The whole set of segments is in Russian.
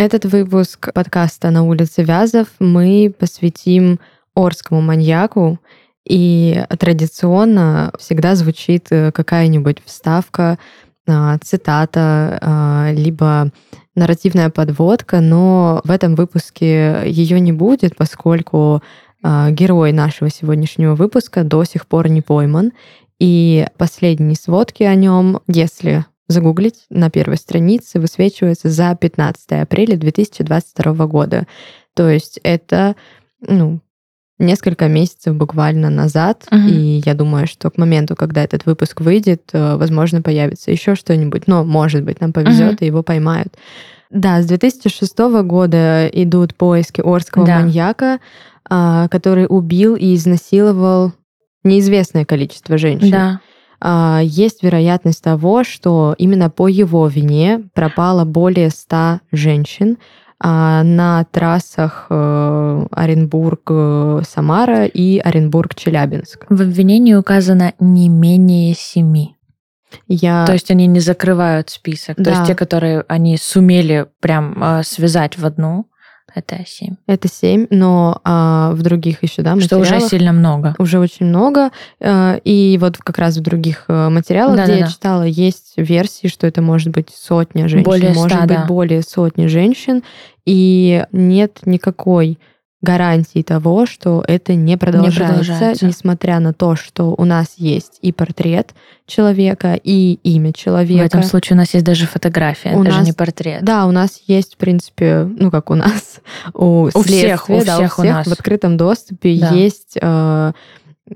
Этот выпуск подкаста «На улице Вязов» мы посвятим Орскому маньяку, и традиционно всегда звучит э, какая-нибудь вставка, а, цитата, а, либо нарративная подводка, но в этом выпуске ее не будет, поскольку а, герой нашего сегодняшнего выпуска до сих пор не пойман. И последние сводки о нем, если загуглить на первой странице, высвечивается за 15 апреля 2022 года. То есть это ну, несколько месяцев буквально назад, угу. и я думаю, что к моменту, когда этот выпуск выйдет, э, возможно, появится еще что-нибудь. Но, может быть, нам повезет, угу. и его поймают. Да, с 2006 года идут поиски Орского да. маньяка, а, который убил и изнасиловал неизвестное количество женщин. Да. А, есть вероятность того, что именно по его вине пропало более 100 женщин а, на трассах э, Оренбург-Самара и Оренбург-Челябинск. В обвинении указано не менее семи. Я... То есть они не закрывают список. Да. То есть те, которые они сумели прям э, связать в одну, это 7. Это 7, но а, в других еще, да, Что уже сильно много. Уже очень много. А, и вот как раз в других э, материалах, да, где да, я да. читала, есть версии, что это может быть сотня женщин. Более 100, может быть да. более сотни женщин. И нет никакой гарантии того, что это не продолжается, не продолжается, несмотря на то, что у нас есть и портрет человека, и имя человека. В этом случае у нас есть даже фотография, у даже нас, не портрет. Да, у нас есть, в принципе, ну как у нас, у, у всех, у да, всех, у всех у нас. в открытом доступе да. есть э,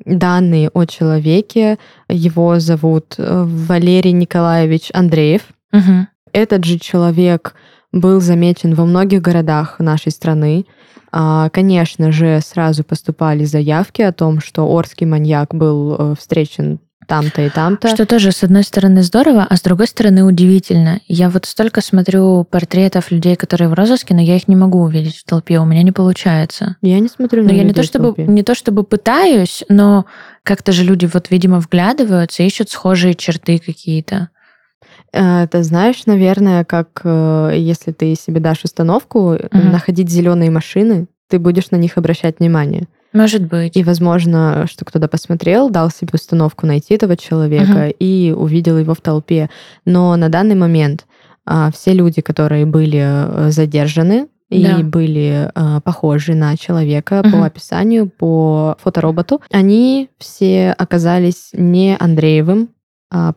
данные о человеке. Его зовут э, Валерий Николаевич Андреев. Угу. Этот же человек был замечен во многих городах нашей страны. А, конечно же, сразу поступали заявки о том, что Орский маньяк был э, встречен там-то и там-то. Что тоже, с одной стороны, здорово, а с другой стороны, удивительно. Я вот столько смотрю портретов людей, которые в розыске, но я их не могу увидеть в толпе, у меня не получается. Я не смотрю на Но я не то, чтобы, не то чтобы пытаюсь, но как-то же люди вот, видимо, вглядываются, ищут схожие черты какие-то. Э, ты знаешь, наверное, как э, если ты себе дашь установку угу. находить зеленые машины, ты будешь на них обращать внимание. Может быть. И, возможно, что кто-то посмотрел, дал себе установку найти этого человека угу. и увидел его в толпе. Но на данный момент а, все люди, которые были задержаны, и да. были э, похожи на человека угу. по описанию, по фотороботу. Они все оказались не Андреевым, а,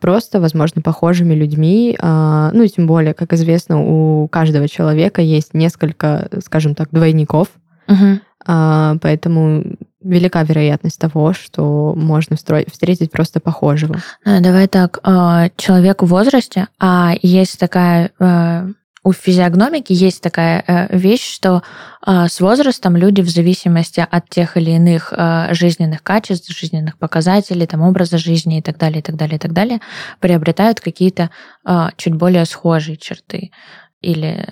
просто, возможно, похожими людьми. А, ну и тем более, как известно, у каждого человека есть несколько, скажем так, двойников. Угу. Поэтому велика вероятность того, что можно встретить просто похожего. А, давай так, человек в возрасте, а есть такая у физиогномики есть такая э, вещь, что э, с возрастом люди в зависимости от тех или иных э, жизненных качеств, жизненных показателей, там, образа жизни и так далее, и так далее, и так далее, приобретают какие-то чуть более схожие черты. Или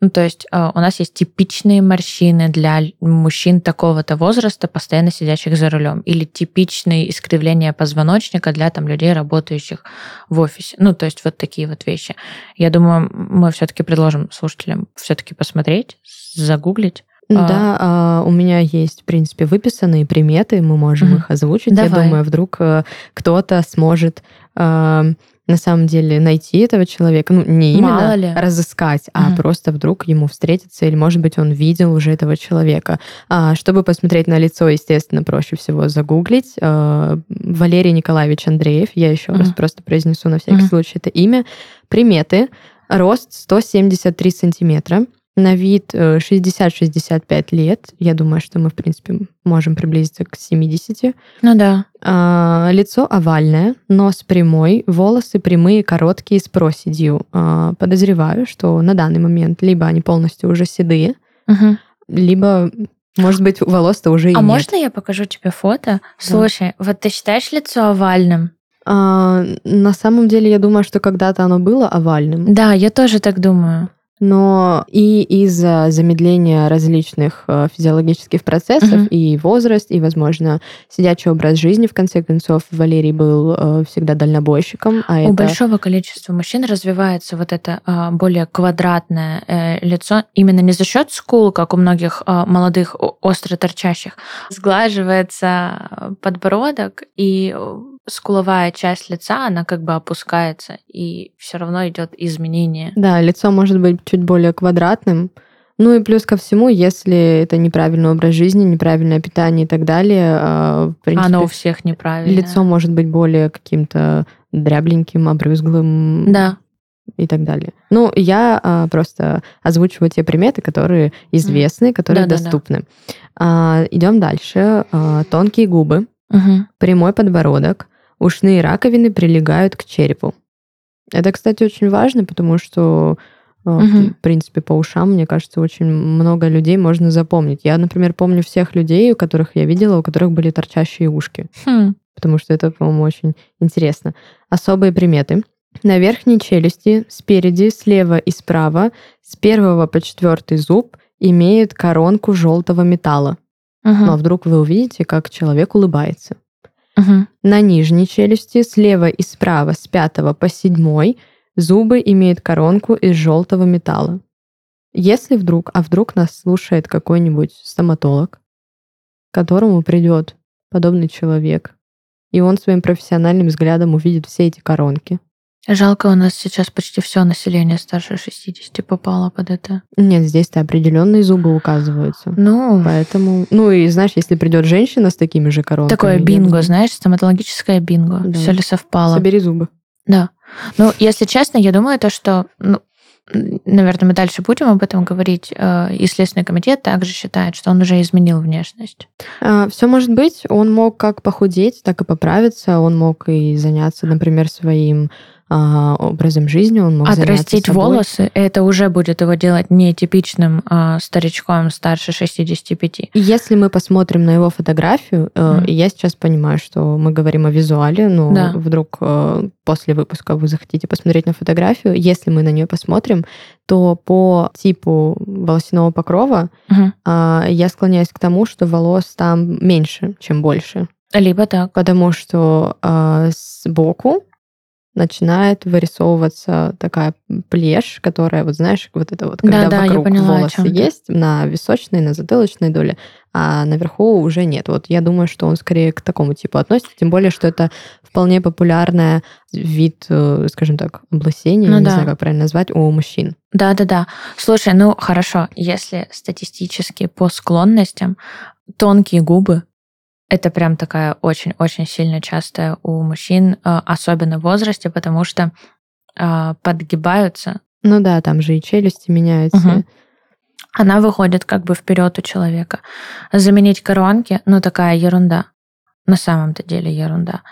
ну, то есть э, у нас есть типичные морщины для мужчин такого-то возраста, постоянно сидящих за рулем, или типичные искривления позвоночника для там, людей, работающих в офисе. Ну, то есть вот такие вот вещи. Я думаю, мы все-таки предложим слушателям все-таки посмотреть, загуглить. Да, а, у меня есть, в принципе, выписанные приметы, мы можем mm-hmm. их озвучить. Давай. Я думаю, вдруг э, кто-то сможет на самом деле найти этого человека, ну, не именно ли. разыскать, а угу. просто вдруг ему встретиться, или, может быть, он видел уже этого человека. А, чтобы посмотреть на лицо, естественно, проще всего загуглить. А, Валерий Николаевич Андреев, я еще угу. раз просто произнесу на всякий угу. случай это имя. Приметы. Рост 173 сантиметра на вид 60-65 э, лет. Я думаю, что мы, в принципе, можем приблизиться к 70. Ну да. А, лицо овальное, нос прямой, волосы прямые, короткие, с проседью. А, подозреваю, что на данный момент либо они полностью уже седые, угу. либо Может быть, волос-то уже и А нет. можно я покажу тебе фото? Слушай, вот ты считаешь лицо овальным? А, на самом деле, я думаю, что когда-то оно было овальным, Да, я тоже так думаю. Но и из-за замедления различных э, физиологических процессов, Мгм. и возраст, и, возможно, сидячий образ жизни, в конце концов, Валерий был э, всегда дальнобойщиком, а У это... большого количества мужчин развивается вот это а, более квадратное э, лицо именно не за счет скул, как у многих а, молодых остро торчащих. Сглаживается подбородок, и скуловая часть лица, она как бы опускается, и все равно идет изменение. Да, лицо может быть чуть более квадратным. Ну и плюс ко всему, если это неправильный образ жизни, неправильное питание и так далее, э, в принципе, Оно у всех неправильно. лицо может быть более каким-то дрябленьким, обрызглым Да. и так далее. Ну, я а, просто озвучиваю те приметы, которые известны, которые Да-да-да. доступны. А, идем дальше. А, тонкие губы, Мгм. прямой подбородок, ушные раковины прилегают к черепу. Это, кстати, очень важно, потому что, Мгм. в принципе, по ушам, мне кажется, очень много людей можно запомнить. Я, например, помню всех людей, у которых я видела, у которых были торчащие ушки Хм. потому что это, по-моему, очень интересно. Особые приметы. На верхней челюсти, спереди, слева и справа, с первого по четвертый зуб имеет коронку желтого металла. Мгм. Ну а вдруг вы увидите, как человек улыбается. Мгм. На нижней челюсти, слева и справа, с пятого по седьмой, зубы имеют коронку из желтого металла. Если вдруг, а вдруг нас слушает какой-нибудь стоматолог, к которому придет подобный человек, и он своим профессиональным взглядом увидит все эти коронки. Жалко, у нас сейчас почти все население старше 60 попало под это. Нет, здесь-то определенные зубы указываются. Ну, Поэтому, ну и знаешь, если придет женщина с такими же коронками, такое бинго, знаешь, стоматологическое бинго. Да. Все ли совпало? собери зубы. Да. Ну, если честно, я думаю, то, что, ну, наверное, мы дальше будем об этом говорить. Э, И Следственный комитет также считает, что он уже изменил внешность. все может быть. Он мог как похудеть, так и поправиться. Он мог и заняться, например, своим а, образом жизни. Он мог Отрастить собой. волосы, это уже будет его делать нетипичным а, старичком старше 65. И если мы посмотрим на его фотографию, э, и я сейчас понимаю, что мы говорим о визуале, но Да. вдруг э, после выпуска вы захотите посмотреть на фотографию, если мы на нее посмотрим, то по типу волосяного покрова а, я склоняюсь к тому, что волос там меньше, чем больше. Либо так. потому что а, сбоку начинает вырисовываться такая плешь, которая, вот знаешь, вот это вот, когда я вокруг поняла, волосы есть, на височной, на затылочной доле, а наверху уже нет. Вот я думаю, что он скорее к такому типу относится, тем более, что это вполне популярный вид, э, скажем так, облысения, Ну не да. знаю, как правильно назвать, у мужчин. Да-да-да. Слушай, ну хорошо, если статистически по склонностям, тонкие губы это прям такая очень-очень сильно частая у мужчин, э, особенно в возрасте, потому что э, подгибаются. Ну да, там же и челюсти меняются. Мгм. Она выходит как бы вперед у человека. Заменить коронки, ну такая ерунда. На самом-то деле ерунда.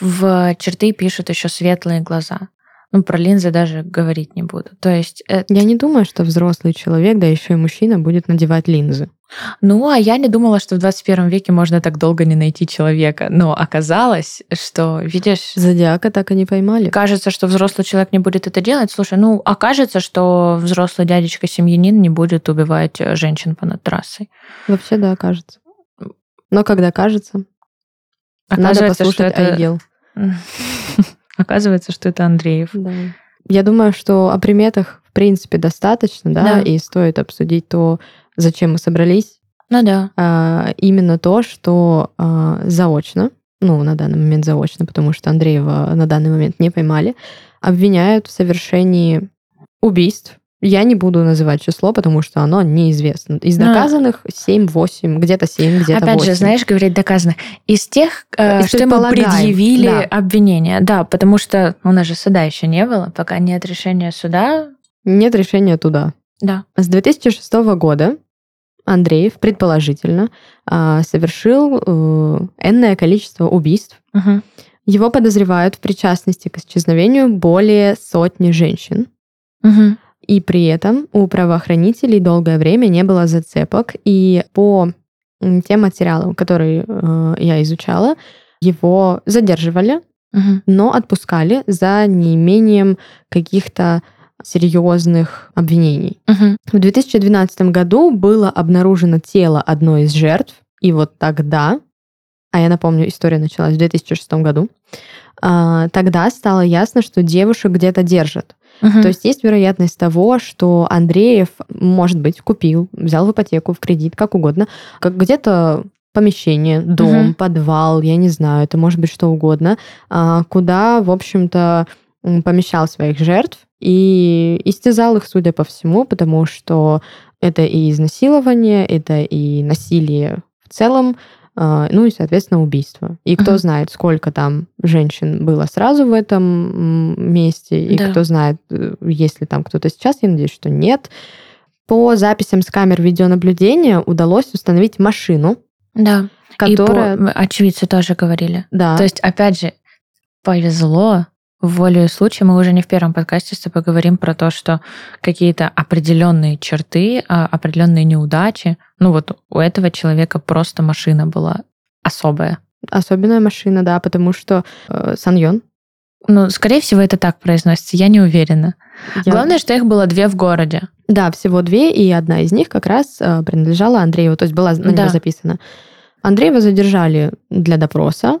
В черты пишут еще светлые глаза. Ну, про линзы даже говорить не буду. То есть э, Я не думаю, что взрослый человек, да еще и мужчина, будет надевать линзы. Ну, а я не думала, что в 21 веке можно так долго не найти человека. Но оказалось, что, видишь, Зодиака так и не поймали. кажется, что взрослый человек не будет это делать. Слушай, ну, окажется, что взрослый дядечка-семьянин не будет убивать э, женщин понад трассой. Вообще, да, кажется. Но когда кажется, надо Оказывается, что послушать это... Айгел. Оказывается, что это Андреев. Да. Я думаю, что о приметах, в принципе, достаточно, да, Да. и стоит обсудить то, зачем мы собрались. Ну да. А, именно то, что а, заочно, ну, на данный момент заочно, потому что Андреева на данный момент не поймали, обвиняют в совершении убийств. Я не буду называть число, потому что оно неизвестно. Из Ну, доказанных 7-8, где-то 7, где-то Опять 8. же, знаешь, говорить доказано. Из тех, э, Из что полагаем, предъявили да. обвинения. Да, потому что у нас же суда еще не было. Пока нет решения суда. Нет решения туда. Да. С 2006 года Андреев, предположительно, а, совершил э, энное количество убийств. Мгм. Его подозревают в причастности к исчезновению более сотни женщин. Мгм. И при этом у правоохранителей долгое время не было зацепок. И по тем материалам, которые э, я изучала, его задерживали, Мгм. но отпускали за неимением каких-то серьезных обвинений. Мгм. В 2012 году было обнаружено тело одной из жертв, и вот тогда, а я напомню, история началась в 2006 году, а, тогда стало ясно, что девушек где-то держат. Мгм. То есть есть вероятность того, что Андреев, может быть, купил, взял в ипотеку, в кредит, как угодно, как где-то помещение, дом, Мгм. подвал, я не знаю, это может быть что угодно, а, куда, в общем-то, помещал своих жертв и истязал их, судя по всему, потому что это и изнасилование, это и насилие в целом, а, ну и, соответственно, убийство. И кто Мгм. знает, сколько там женщин было сразу в этом месте, и Да. кто знает, э, есть ли там кто-то сейчас, я надеюсь, что нет. По записям с камер видеонаблюдения удалось установить машину, Да. которая... И по... очевидцы тоже говорили. Да, То есть, опять же, повезло, волею случая, мы уже не в первом подкасте с тобой говорим про то, что какие-то определенные черты, а, определенные неудачи, ну вот у этого человека просто машина была особая. особенная машина, да, потому что э, Саньон... Ну, скорее всего, это так произносится, я не уверена. я- Главное, что их было две в городе. Да, всего две, и одна из них как раз э, принадлежала Андрееву, то есть была на Да. него записана. Андреева задержали для допроса,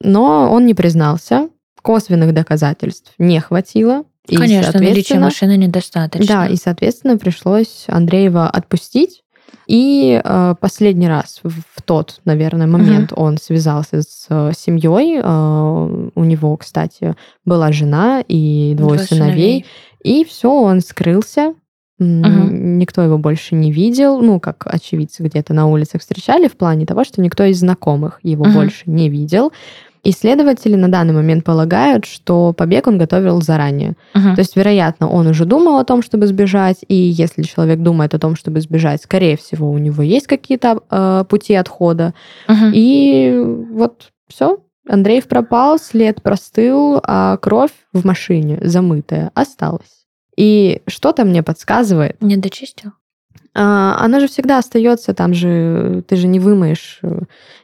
но он не признался, косвенных доказательств не хватило. И, Конечно, наличие машины недостаточно. Да, и, соответственно, пришлось Андреева отпустить. И э, последний раз, в, тот, наверное, момент он связался с э, семьей. Э, у него, кстати, была жена и двое, Двое сыновей. И все, он скрылся. Мгм. Никто его больше не видел. Ну, как очевидцы где-то на улицах встречали, в плане того, что никто из знакомых его Мгм. больше не видел. Исследователи на данный момент полагают, что побег он готовил заранее. Мгм. То есть, вероятно, он уже думал о том, чтобы сбежать, и если человек думает о том, чтобы сбежать, скорее всего, у него есть какие-то э, пути отхода. Мгм. И вот все. Андреев пропал, след простыл, а кровь в машине замытая осталась. И что-то мне подсказывает. Не дочистил? А, она же всегда остается, там же ты же не вымоешь э,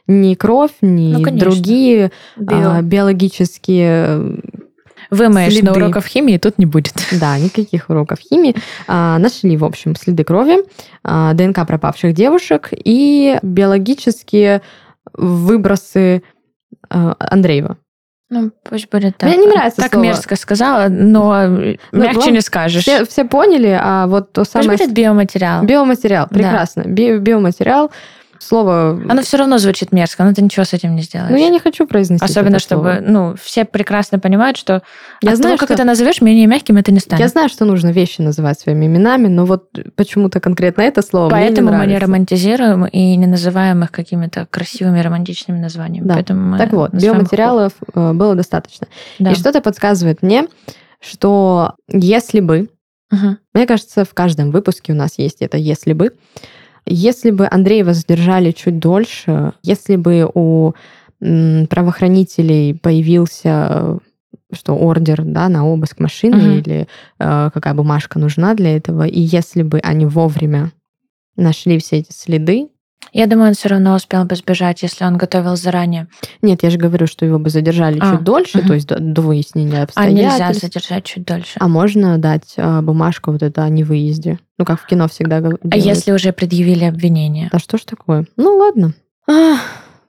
ни кровь, ни Ну, конечно. другие Био. а, биологические э, Вымоешь на следы. уроках химии, тут не будет. Да, никаких уроков химии. А, нашли, в общем, следы крови, а, ДНК пропавших девушек и биологические выбросы а, Андреева. Ну, пусть будет так. Мне не нравится Так слово. мерзко сказала, но мягче главное, не скажешь. Все, все поняли, а вот то Пусть самое... будет биоматериал. Биоматериал, Да. прекрасно. Би- биоматериал, слово... Оно все равно звучит мерзко, но ты ничего с этим не сделаешь. Ну, я не хочу произносить Особенно, это слово. чтобы, ну, все прекрасно понимают, что Я знаю, того, как что- это назовешь, менее мягким это не станет. Я знаю, что нужно вещи называть своими именами, но вот почему-то конкретно это слово мне не Поэтому мы не романтизируем и не называем их какими-то красивыми романтичными названиями. Да. Поэтому Так вот, называем их- биоматериалов э, было достаточно. Да. И что-то подсказывает мне, что если бы, Мгм. мне кажется, в каждом выпуске у нас есть это «если бы», если бы Андреева задержали чуть дольше, если бы у правоохранителей появился что ордер да, на обыск машины Мгм. или э, какая бумажка нужна для этого, и если бы они вовремя нашли все эти следы, Я думаю, он все равно успел бы сбежать, если он готовил заранее. нет, я же говорю, что его бы задержали А, чуть дольше, мгм. то есть до, до выяснения А обстоятельств. нельзя задержать чуть дольше. А можно дать а, бумажку вот это о невыезде? Ну, как в кино всегда А делают. если уже предъявили обвинение? Да что ж такое? Ну, ладно. Ах,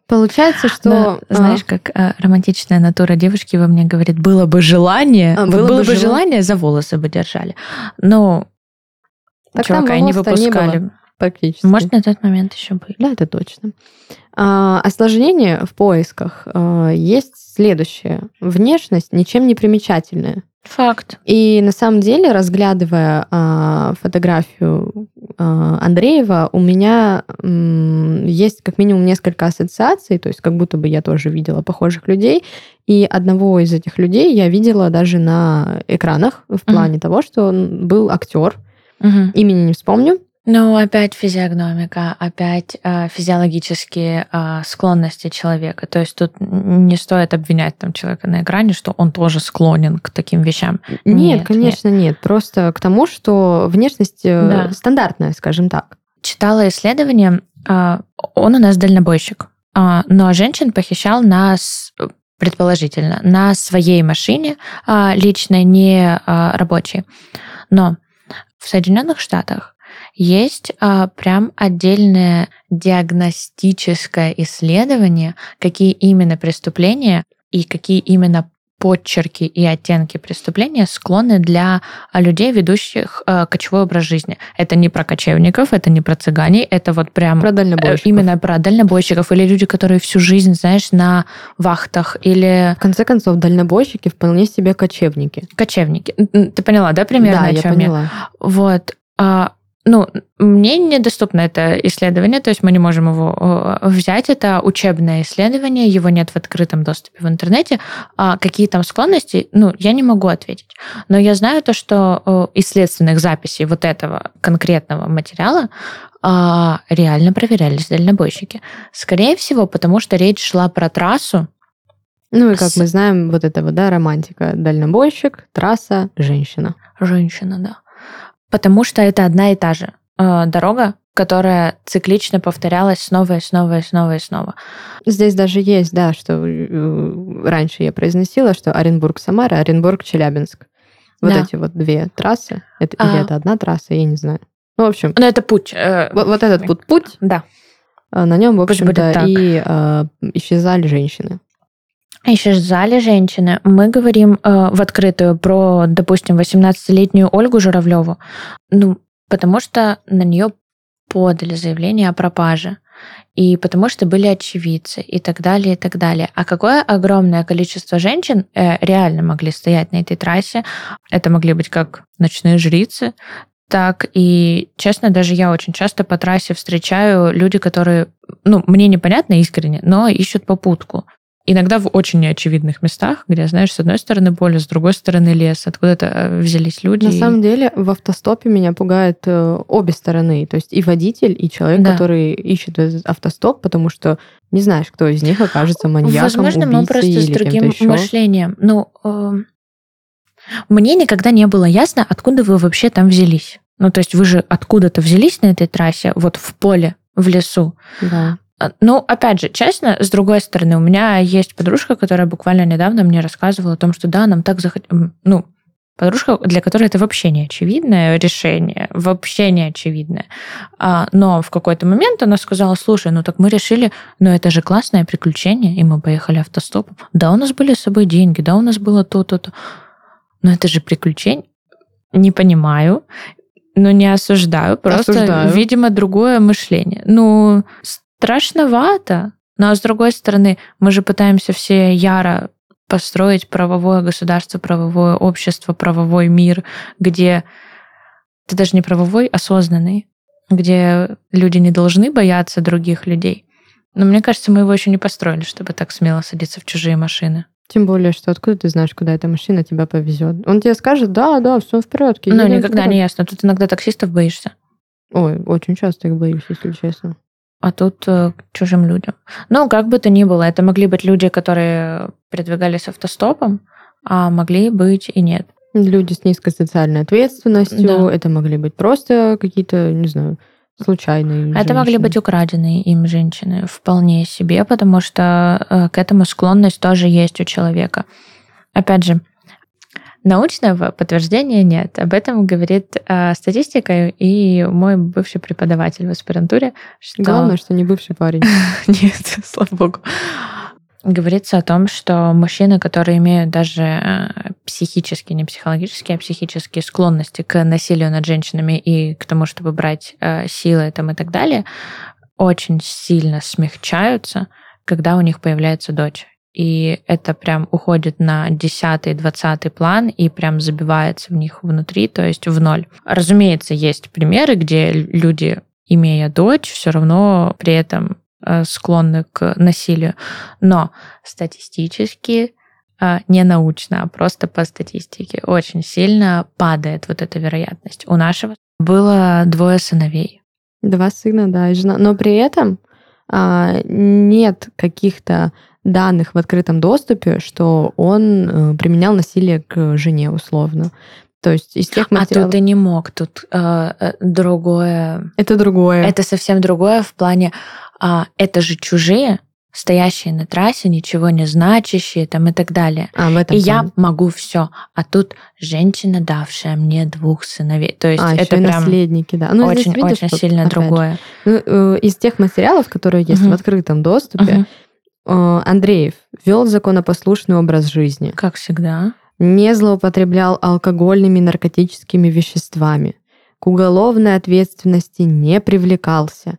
получается, что... Но, а, знаешь, как а, романтичная натура девушки во мне говорит, было бы желание, А, было было, бы бы жела- желание, за волосы бы держали. Но Так чувака не волос-то не выпускали. было. Практически. Может, на тот момент еще были. Да, это точно. А, осложнение в поисках а, есть следующее. Внешность ничем не примечательная. Факт. И на самом деле, разглядывая а, фотографию а, Андреева, у меня м, есть как минимум несколько ассоциаций, то есть как будто бы я тоже видела похожих людей. И одного из этих людей я видела даже на экранах в плане того, что он был актер, Мгм. имени не вспомню, Ну, опять физиогномика, опять э, физиологические э, склонности человека. То есть тут не стоит обвинять там человека на экране, что он тоже склонен к таким вещам. Нет, нет конечно, нет. нет. Просто к тому, что внешность э, да. стандартная, скажем так. Читала исследование, э, он у нас дальнобойщик, э, но женщин похищал нас предположительно, на своей машине э, личной, не э, рабочей. Но в Соединенных Штатах есть а, прям отдельное диагностическое исследование, какие именно преступления и какие именно подчерки и оттенки преступления склонны для а, людей, ведущих э, кочевой образ жизни. Это не про кочевников, это не про цыгане, это вот прям про дальнобойщиков. именно про дальнобойщиков или люди, которые всю жизнь, знаешь, на вахтах или... В конце концов, дальнобойщики вполне себе кочевники. Кочевники. Ты поняла, да, примерно? Да, я поняла. Я? Вот. А, ну, мне недоступно это исследование, то есть мы не можем его взять. Это учебное исследование, его нет в открытом доступе в интернете. А какие там склонности, ну, я не могу ответить. Но я знаю то, что из следственных записей вот этого конкретного материала а, реально проверялись дальнобойщики. Скорее всего, потому что речь шла про трассу, ну и как мы знаем, вот это вот, да, романтика. Дальнобойщик, трасса, женщина. Женщина, да. Потому что это одна и та же э, дорога, которая циклично повторялась снова и снова и снова и снова. Здесь даже есть, да, что э, раньше я произносила, что Оренбург-Самара, Оренбург-Челябинск. Вот да. эти вот две трассы. Это, а... Или это одна трасса, я не знаю. Ну, в общем... Ну, это путь. Э... Вот, вот этот вот путь. Да. Э, на нем, в общем-то, и э, исчезали женщины. Еще исчезали женщины. Мы говорим э, в открытую про, допустим, 18-летнюю Ольгу Журавлеву, ну, потому что на нее подали заявление о пропаже и потому что были очевидцы и так далее, и так далее. А какое огромное количество женщин э, реально могли стоять на этой трассе? Это могли быть как ночные жрицы, так и, честно, даже я очень часто по трассе встречаю люди, которые, ну, мне непонятно искренне, но ищут попутку. Иногда в очень неочевидных местах, где, знаешь, с одной стороны поле, с другой стороны лес, откуда-то э, взялись люди. На самом деле в автостопе меня пугает э, обе стороны. То есть и водитель, и человек, да. который ищет этот автостоп, потому что не знаешь, кто из них окажется маньяком, Возможно, мы просто с другим мышлением. Ну, э, мне никогда не было ясно, откуда вы вообще там взялись. Ну, то есть вы же откуда-то взялись на этой трассе, вот в поле, в лесу. Да. А, ну, опять же, честно, с другой стороны, у меня есть подружка, которая буквально недавно мне рассказывала о том, что да, нам так захотелось... Ну, подружка, для которой это вообще не очевидное решение, вообще не очевидное. А, но в какой-то момент она сказала, слушай, ну так мы решили, ну это же классное приключение, и мы поехали автостопом. Да, у нас были с собой деньги, да, у нас было то-то, то. Но это же приключение. Не понимаю, но не осуждаю, просто, осуждаю. видимо, другое мышление. Ну, страшновато. Но с другой стороны, мы же пытаемся все яро построить правовое государство, правовое общество, правовой мир, где это даже не правовой, осознанный, где люди не должны бояться других людей. Но мне кажется, мы его еще не построили, чтобы так смело садиться в чужие машины. Тем более, что откуда ты знаешь, куда эта машина тебя повезет? Он тебе скажет, да, да, все в порядке. Ну, никогда не ясно. Тут иногда таксистов боишься. Ой, очень часто их боюсь, если честно а тут э, к чужим людям. Ну, как бы то ни было, это могли быть люди, которые передвигались автостопом, а могли быть и нет. Люди с низкой социальной ответственностью, да. это могли быть просто какие-то, не знаю, случайные. Это могли быть украденные им женщины вполне себе, потому что э, к этому склонность тоже есть у человека. Опять же, Научного подтверждения нет. Об этом говорит э, статистика и мой бывший преподаватель в аспирантуре. Что... Главное, что не бывший парень. нет, слава богу. Говорится о том, что мужчины, которые имеют даже э, психические, не психологические, а психические склонности к насилию над женщинами и к тому, чтобы брать э, силы там, и так далее, очень сильно смягчаются, когда у них появляется дочь и это прям уходит на 10-20 план и прям забивается в них внутри, то есть в ноль. Разумеется, есть примеры, где люди, имея дочь, все равно при этом э, склонны к насилию. Но статистически э, не научно, а просто по статистике очень сильно падает вот эта вероятность. У нашего было двое сыновей. Два сына, да, и жена. Но при этом а, нет каких-то данных в открытом доступе, что он э, применял насилие к жене условно. То есть из тех материалов... А тут и не мог, тут э, э, другое... Это другое. Это совсем другое в плане, э, это же чужие, стоящие на трассе, ничего не значащие там и так далее. А, в этом и плане. я могу все. А тут женщина, давшая мне двух сыновей. То есть а, это еще прям наследники, да. Ну, здесь очень, видишь, очень сильно опять же, другое. ну, э, из тех материалов, которые есть Мгм. в открытом доступе, Мгм. Э, Андреев вел законопослушный образ жизни, Как всегда. не злоупотреблял алкогольными наркотическими веществами, к уголовной ответственности не привлекался,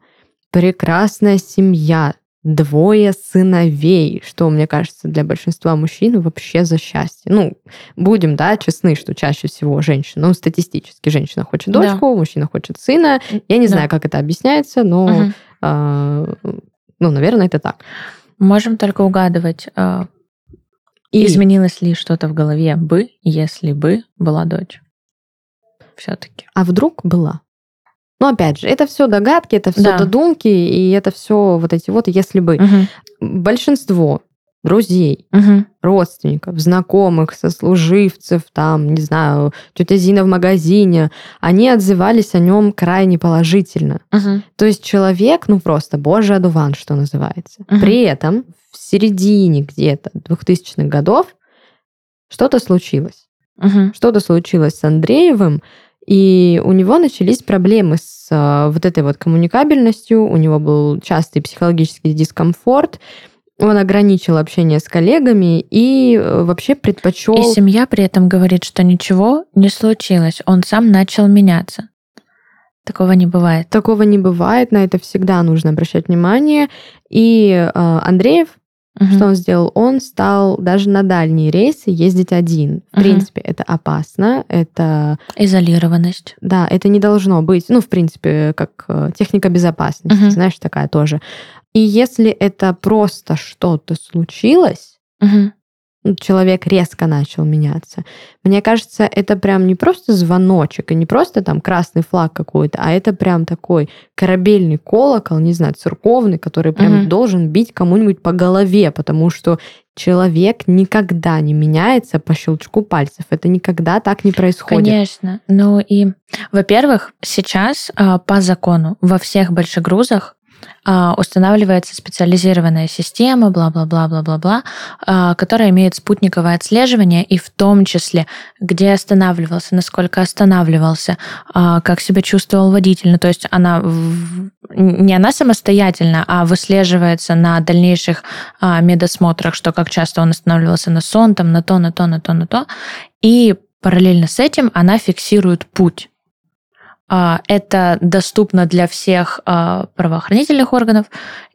прекрасная семья, двое сыновей, что, мне кажется, для большинства мужчин вообще за счастье. Ну, будем, да, честны, что чаще всего женщина, ну, статистически женщина хочет Да. дочку, мужчина хочет сына. Я не Да. знаю, как это объясняется, но, Мгм. а, ну, наверное, это так. Можем только угадывать, э, И изменилось ли что-то в голове бы, если бы была дочь. Все-таки. А вдруг была? Ну, опять же, это все догадки, это все Да. додумки, и это все вот эти вот если бы. Большинство друзей, родственников, знакомых, сослуживцев, там, не знаю, тетя Зина в магазине, они отзывались о нем крайне положительно. То есть человек, ну просто божий одуван, что называется. Мгм. При этом в середине где-то 2000-х годов что-то случилось. Что-то случилось с Андреевым, и у него начались проблемы с а, вот этой вот коммуникабельностью, у него был частый психологический дискомфорт, он ограничил общение с коллегами и э, вообще предпочел... И семья при этом говорит, что ничего не случилось. Он сам начал меняться. Такого не бывает. Такого не бывает, на это всегда нужно обращать внимание. И э, Андреев, Мгм. что он сделал? Он стал даже на дальние рейсы ездить один. В Мгм. принципе, это опасно, это Изолированность. Да, это не должно быть, ну, в принципе, как э, техника безопасности, Мгм. знаешь, такая тоже. И если это просто что-то случилось, ну, человек резко начал меняться, мне кажется, это прям не просто звоночек, и не просто там красный флаг какой-то, а это прям такой корабельный колокол, не знаю, церковный, который прям Мгм. должен бить кому-нибудь по голове, потому что человек никогда не меняется по щелчку пальцев. Это никогда так не происходит. Конечно. Ну и, во-первых, сейчас а, по закону во всех большегрузах устанавливается специализированная система, бла-бла-бла-бла-бла-бла, а, которая имеет спутниковое отслеживание, и в том числе, где останавливался, насколько останавливался, а, как себя чувствовал водитель. Ну, то есть она не она самостоятельно, а выслеживается на дальнейших а, медосмотрах, что как часто он останавливался на сон, там, на то, на то, на то, на то. И параллельно с этим она фиксирует путь. А, Это доступно для всех а, правоохранительных органов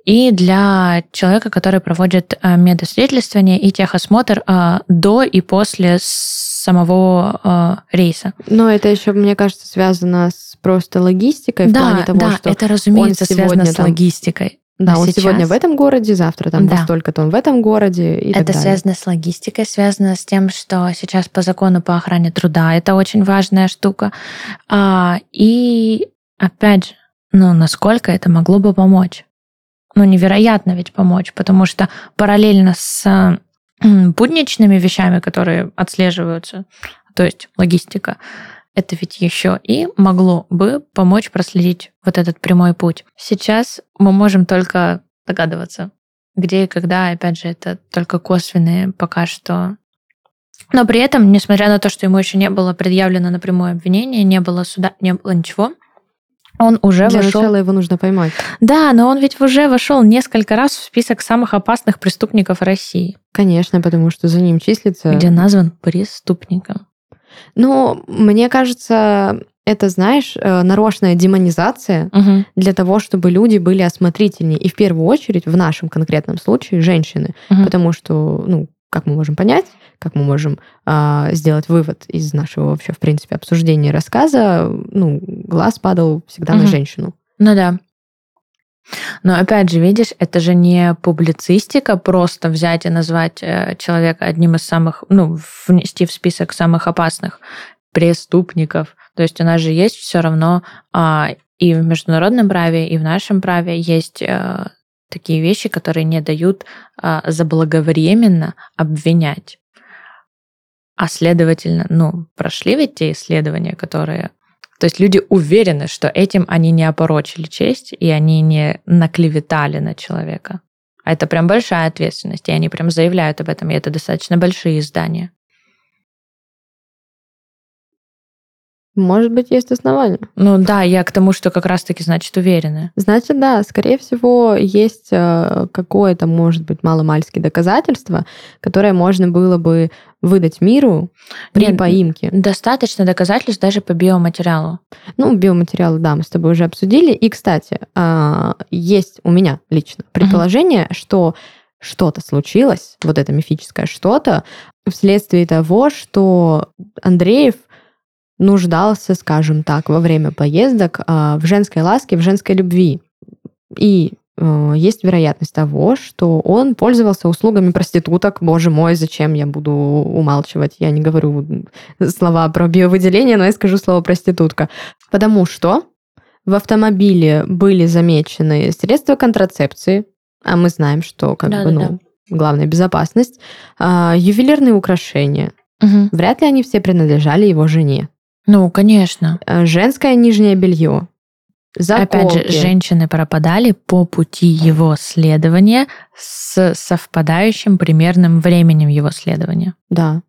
и для человека, который проводит а, медосвидетельствование и техосмотр до и после самого рейса. Но это еще, мне кажется, связано с просто логистикой в плане того, да, что это, разумеется, сегодня связано с там- логистикой. Да, а он сейчас- сегодня в этом городе, завтра там Да. столько-то он в этом городе и это так далее. связано с логистикой, связано с тем, что сейчас по закону по охране труда это очень важная штука. А, и опять же, ну, насколько это могло бы помочь? Ну, невероятно ведь помочь, потому что параллельно с будничными вещами, которые отслеживаются, то есть логистика, это ведь еще и могло бы помочь проследить вот этот прямой путь. Сейчас мы можем только догадываться, где и когда, опять же, это только косвенные пока что. Но при этом, несмотря на то, что ему еще не было предъявлено напрямую обвинение, не было суда, не было ничего, он уже Для вошел. начала его нужно поймать. Да, но он ведь уже вошел несколько раз в список самых опасных преступников России, Конечно, потому что за ним числится... где назван преступником. Ну, мне кажется, это, знаешь, э, нарочная демонизация Мгм, для того, чтобы люди были осмотрительнее. И в первую очередь, в нашем конкретном случае, женщины. мгм. Потому что, ну, как мы можем понять, как мы можем а, сделать вывод из нашего вообще, в принципе, обсуждения и рассказа, ну, глаз падал всегда на Мгм. женщину. Ну да. Но опять же, видишь, это же не публицистика, просто взять и назвать э, человека одним из самых, ну, внести в список самых опасных. преступников. То есть у нас же есть все равно а, и в международном праве, и в нашем праве есть а, такие вещи, которые не дают а, заблаговременно обвинять. А следовательно, ну, прошли ведь те исследования, которые... То есть люди уверены, что этим они не опорочили честь, и они не наклеветали на человека. А это прям большая ответственность, и они прям заявляют об этом, и это достаточно большие издания. Может быть, есть основания. Ну да, я к тому, что как раз-таки, значит, уверены. Значит, да, скорее всего, есть э, какое-то, может быть, маломальские доказательства, которое можно было бы выдать миру при Нет, поимке. Достаточно доказательств даже по биоматериалу. Ну, биоматериалы, да, мы с тобой уже обсудили. И, кстати, а, есть у меня лично предположение, угу. что что-то случилось, вот это мифическое что-то, вследствие того, что Андреев нуждался, скажем так, во время поездок а, в женской ласке, в женской любви. И есть вероятность того, что он пользовался услугами проституток. Боже мой, зачем я буду умалчивать? Я не говорю слова про биовыделение, но я скажу слово проститутка. Потому что в автомобиле были замечены средства контрацепции, а мы знаем, что как да, бы, да, ну, да. главная безопасность, а, ювелирные украшения. Угу. Вряд ли они все принадлежали его жене. Ну, конечно. Э, женское нижнее белье. Заколки. Опять же, женщины пропадали по пути его следования с совпадающим примерным временем его следования. Да.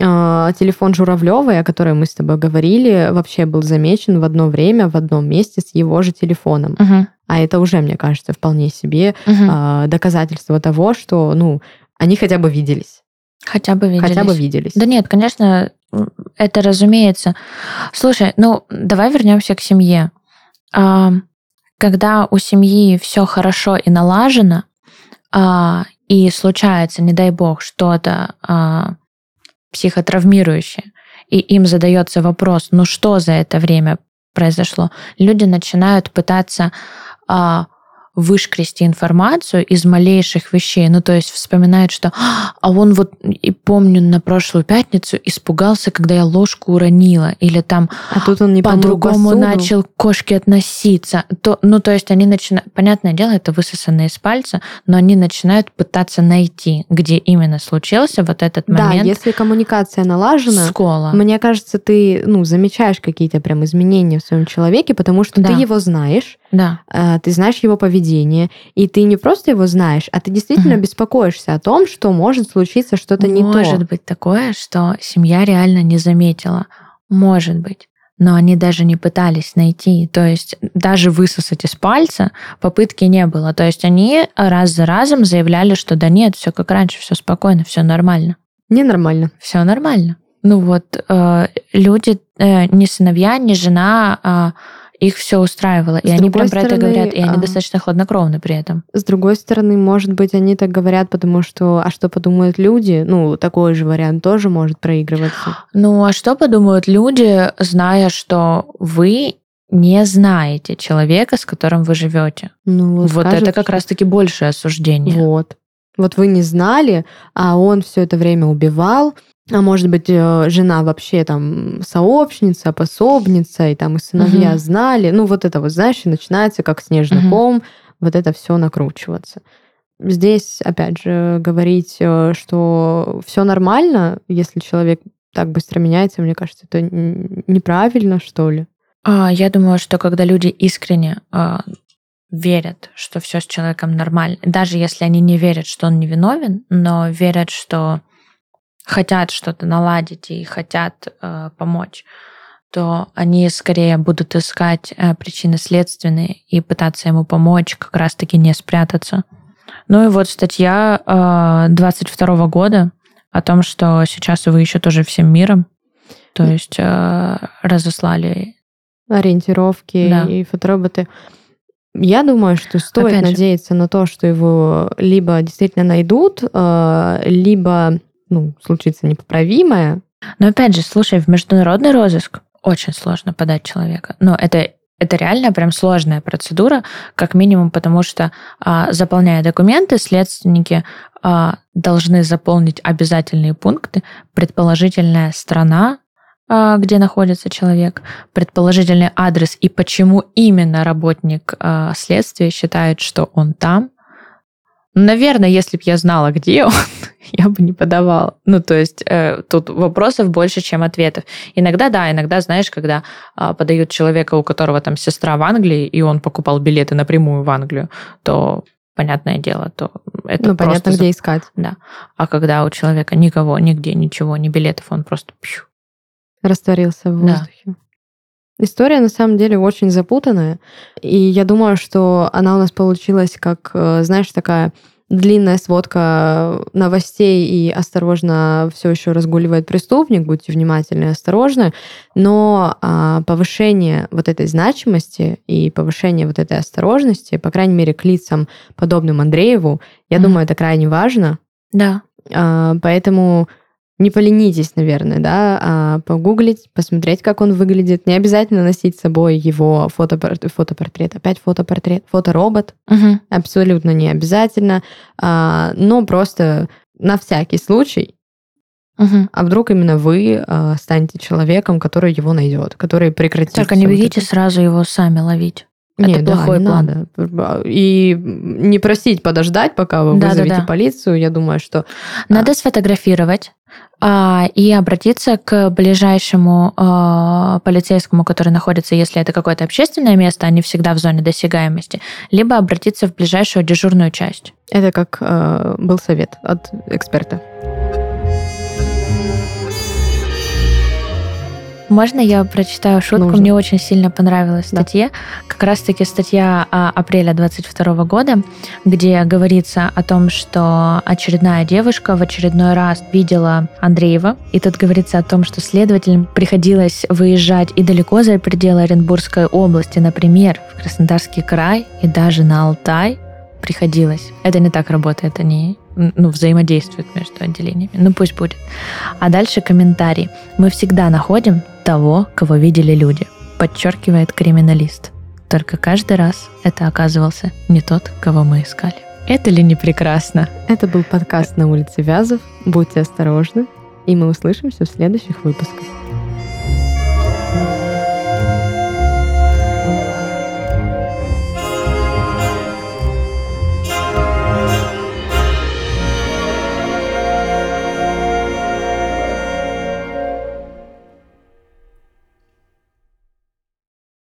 А, телефон Журавлевой, о котором мы с тобой говорили, вообще был замечен в одно время в одном месте с его же телефоном. Угу. А это уже, мне кажется, вполне себе угу. доказательство того, что, ну, они хотя бы виделись. Хотя бы виделись. Хотя бы виделись. Да нет, конечно, это разумеется. Слушай, ну давай вернемся к семье. А, когда у семьи все хорошо и налажено, а, и случается, не дай бог, что-то а, психотравмирующее, и им задается вопрос, ну что за это время произошло, люди начинают пытаться вышкрести информацию из малейших вещей. Ну, то есть вспоминает, что «А он вот, и помню, на прошлую пятницу испугался, когда я ложку уронила». Или там а тут он не по-другому начал к кошке относиться. То, ну, то есть они начинают... Понятное дело, это высосанное из пальца, но они начинают пытаться найти, где именно случился вот этот момент. Да, если коммуникация налажена, скола. мне кажется, ты ну, замечаешь какие-то прям изменения в своем человеке, потому что да. ты его знаешь, да. А, ты знаешь его поведение, и ты не просто его знаешь, а ты действительно угу. беспокоишься о том, что может случиться что-то не то. Может быть такое, что семья реально не заметила. Может быть. Но они даже не пытались найти. То есть даже высосать из пальца попытки не было. То есть они раз за разом заявляли, что да нет, все как раньше, все спокойно, все нормально. Ненормально. Все нормально. Ну вот, э, люди, э, не сыновья, не жена, а их все устраивало. С и они прям стороны, про это говорят, и они а... достаточно хладнокровны при этом. С другой стороны, может быть, они так говорят, потому что, а что подумают люди? Ну, такой же вариант тоже может проигрываться. Ну, а что подумают люди, зная, что вы не знаете человека, с которым вы живете? Ну, вот скажут, это как раз-таки большее осуждение. Вот. Вот вы не знали, а он все это время убивал, а может быть, э, жена вообще там сообщница, пособница, и там и сыновья угу. знали. Ну, вот это вот, знаешь, и начинается как снежный угу. ком, вот это все накручиваться. Здесь, опять же, говорить, э, что все нормально, если человек так быстро меняется, мне кажется, это неправильно, что ли. А, я думаю, что когда люди искренне а, верят, что все с человеком нормально, даже если они не верят, что он невиновен, но верят, что хотят что-то наладить и хотят э, помочь, то они скорее будут искать э, причины следственные и пытаться ему помочь, как раз-таки не спрятаться. Ну и вот статья э, 22 года о том, что сейчас вы еще тоже всем миром, то есть э, разослали ориентировки да. и фотороботы. Я думаю, что стоит Опять надеяться же. на то, что его либо действительно найдут, э, либо ну, случится непоправимое. Но опять же, слушай, в международный розыск очень сложно подать человека. Но это это реально прям сложная процедура, как минимум, потому что а, заполняя документы, следственники а, должны заполнить обязательные пункты. Предположительная страна а, где находится человек, предположительный адрес и почему именно работник а, следствия считает, что он там. Наверное, если бы я знала, где он, я бы не подавала. Ну, то есть э, тут вопросов больше, чем ответов. Иногда, да, иногда, знаешь, когда э, подают человека, у которого там сестра в Англии, и он покупал билеты напрямую в Англию, то понятное дело, то это Ну, понятно, где искать. Да. А когда у человека никого, нигде, ничего, ни билетов, он просто пью. Растворился в воздухе. Да. История на самом деле очень запутанная, и я думаю, что она у нас получилась как, э, знаешь, такая длинная сводка новостей и осторожно все еще разгуливает преступник, будьте внимательны и осторожны, но а, повышение вот этой значимости и повышение вот этой осторожности, по крайней мере, к лицам, подобным Андрееву, я mm думаю, это крайне важно. Да. А, поэтому не поленитесь, наверное, да, а погуглить, посмотреть, как он выглядит. Не обязательно носить с собой его фотопортрет, фотопортрет опять фотопортрет, фоторобот. Угу. Абсолютно не обязательно, а, но просто на всякий случай. Угу. А вдруг именно вы а, станете человеком, который его найдет, который прекратит. Только не бегите вот сразу его сами ловить. Нет, это плохой да, план. надо. И не просить подождать, пока вы да, вызовете да, да. полицию. Я думаю, что... Надо а... сфотографировать а, и обратиться к ближайшему а, полицейскому, который находится, если это какое-то общественное место, а не всегда в зоне досягаемости, либо обратиться в ближайшую дежурную часть. Это как а, был совет от эксперта. Можно я прочитаю шутку? Нужно. Мне очень сильно понравилась статья. Да. Как раз-таки статья а, апреля 22 года, где говорится о том, что очередная девушка в очередной раз видела Андреева. И тут говорится о том, что следователям приходилось выезжать и далеко за пределы Оренбургской области, например, в Краснодарский край и даже на Алтай, приходилось. Это не так работает, они ну, взаимодействуют между отделениями. Ну, пусть будет. А дальше комментарий. Мы всегда находим того, кого видели люди, подчеркивает криминалист. Только каждый раз это оказывался не тот, кого мы искали. Это ли не прекрасно? Это был подкаст на улице Вязов. Будьте осторожны, и мы услышимся в следующих выпусках.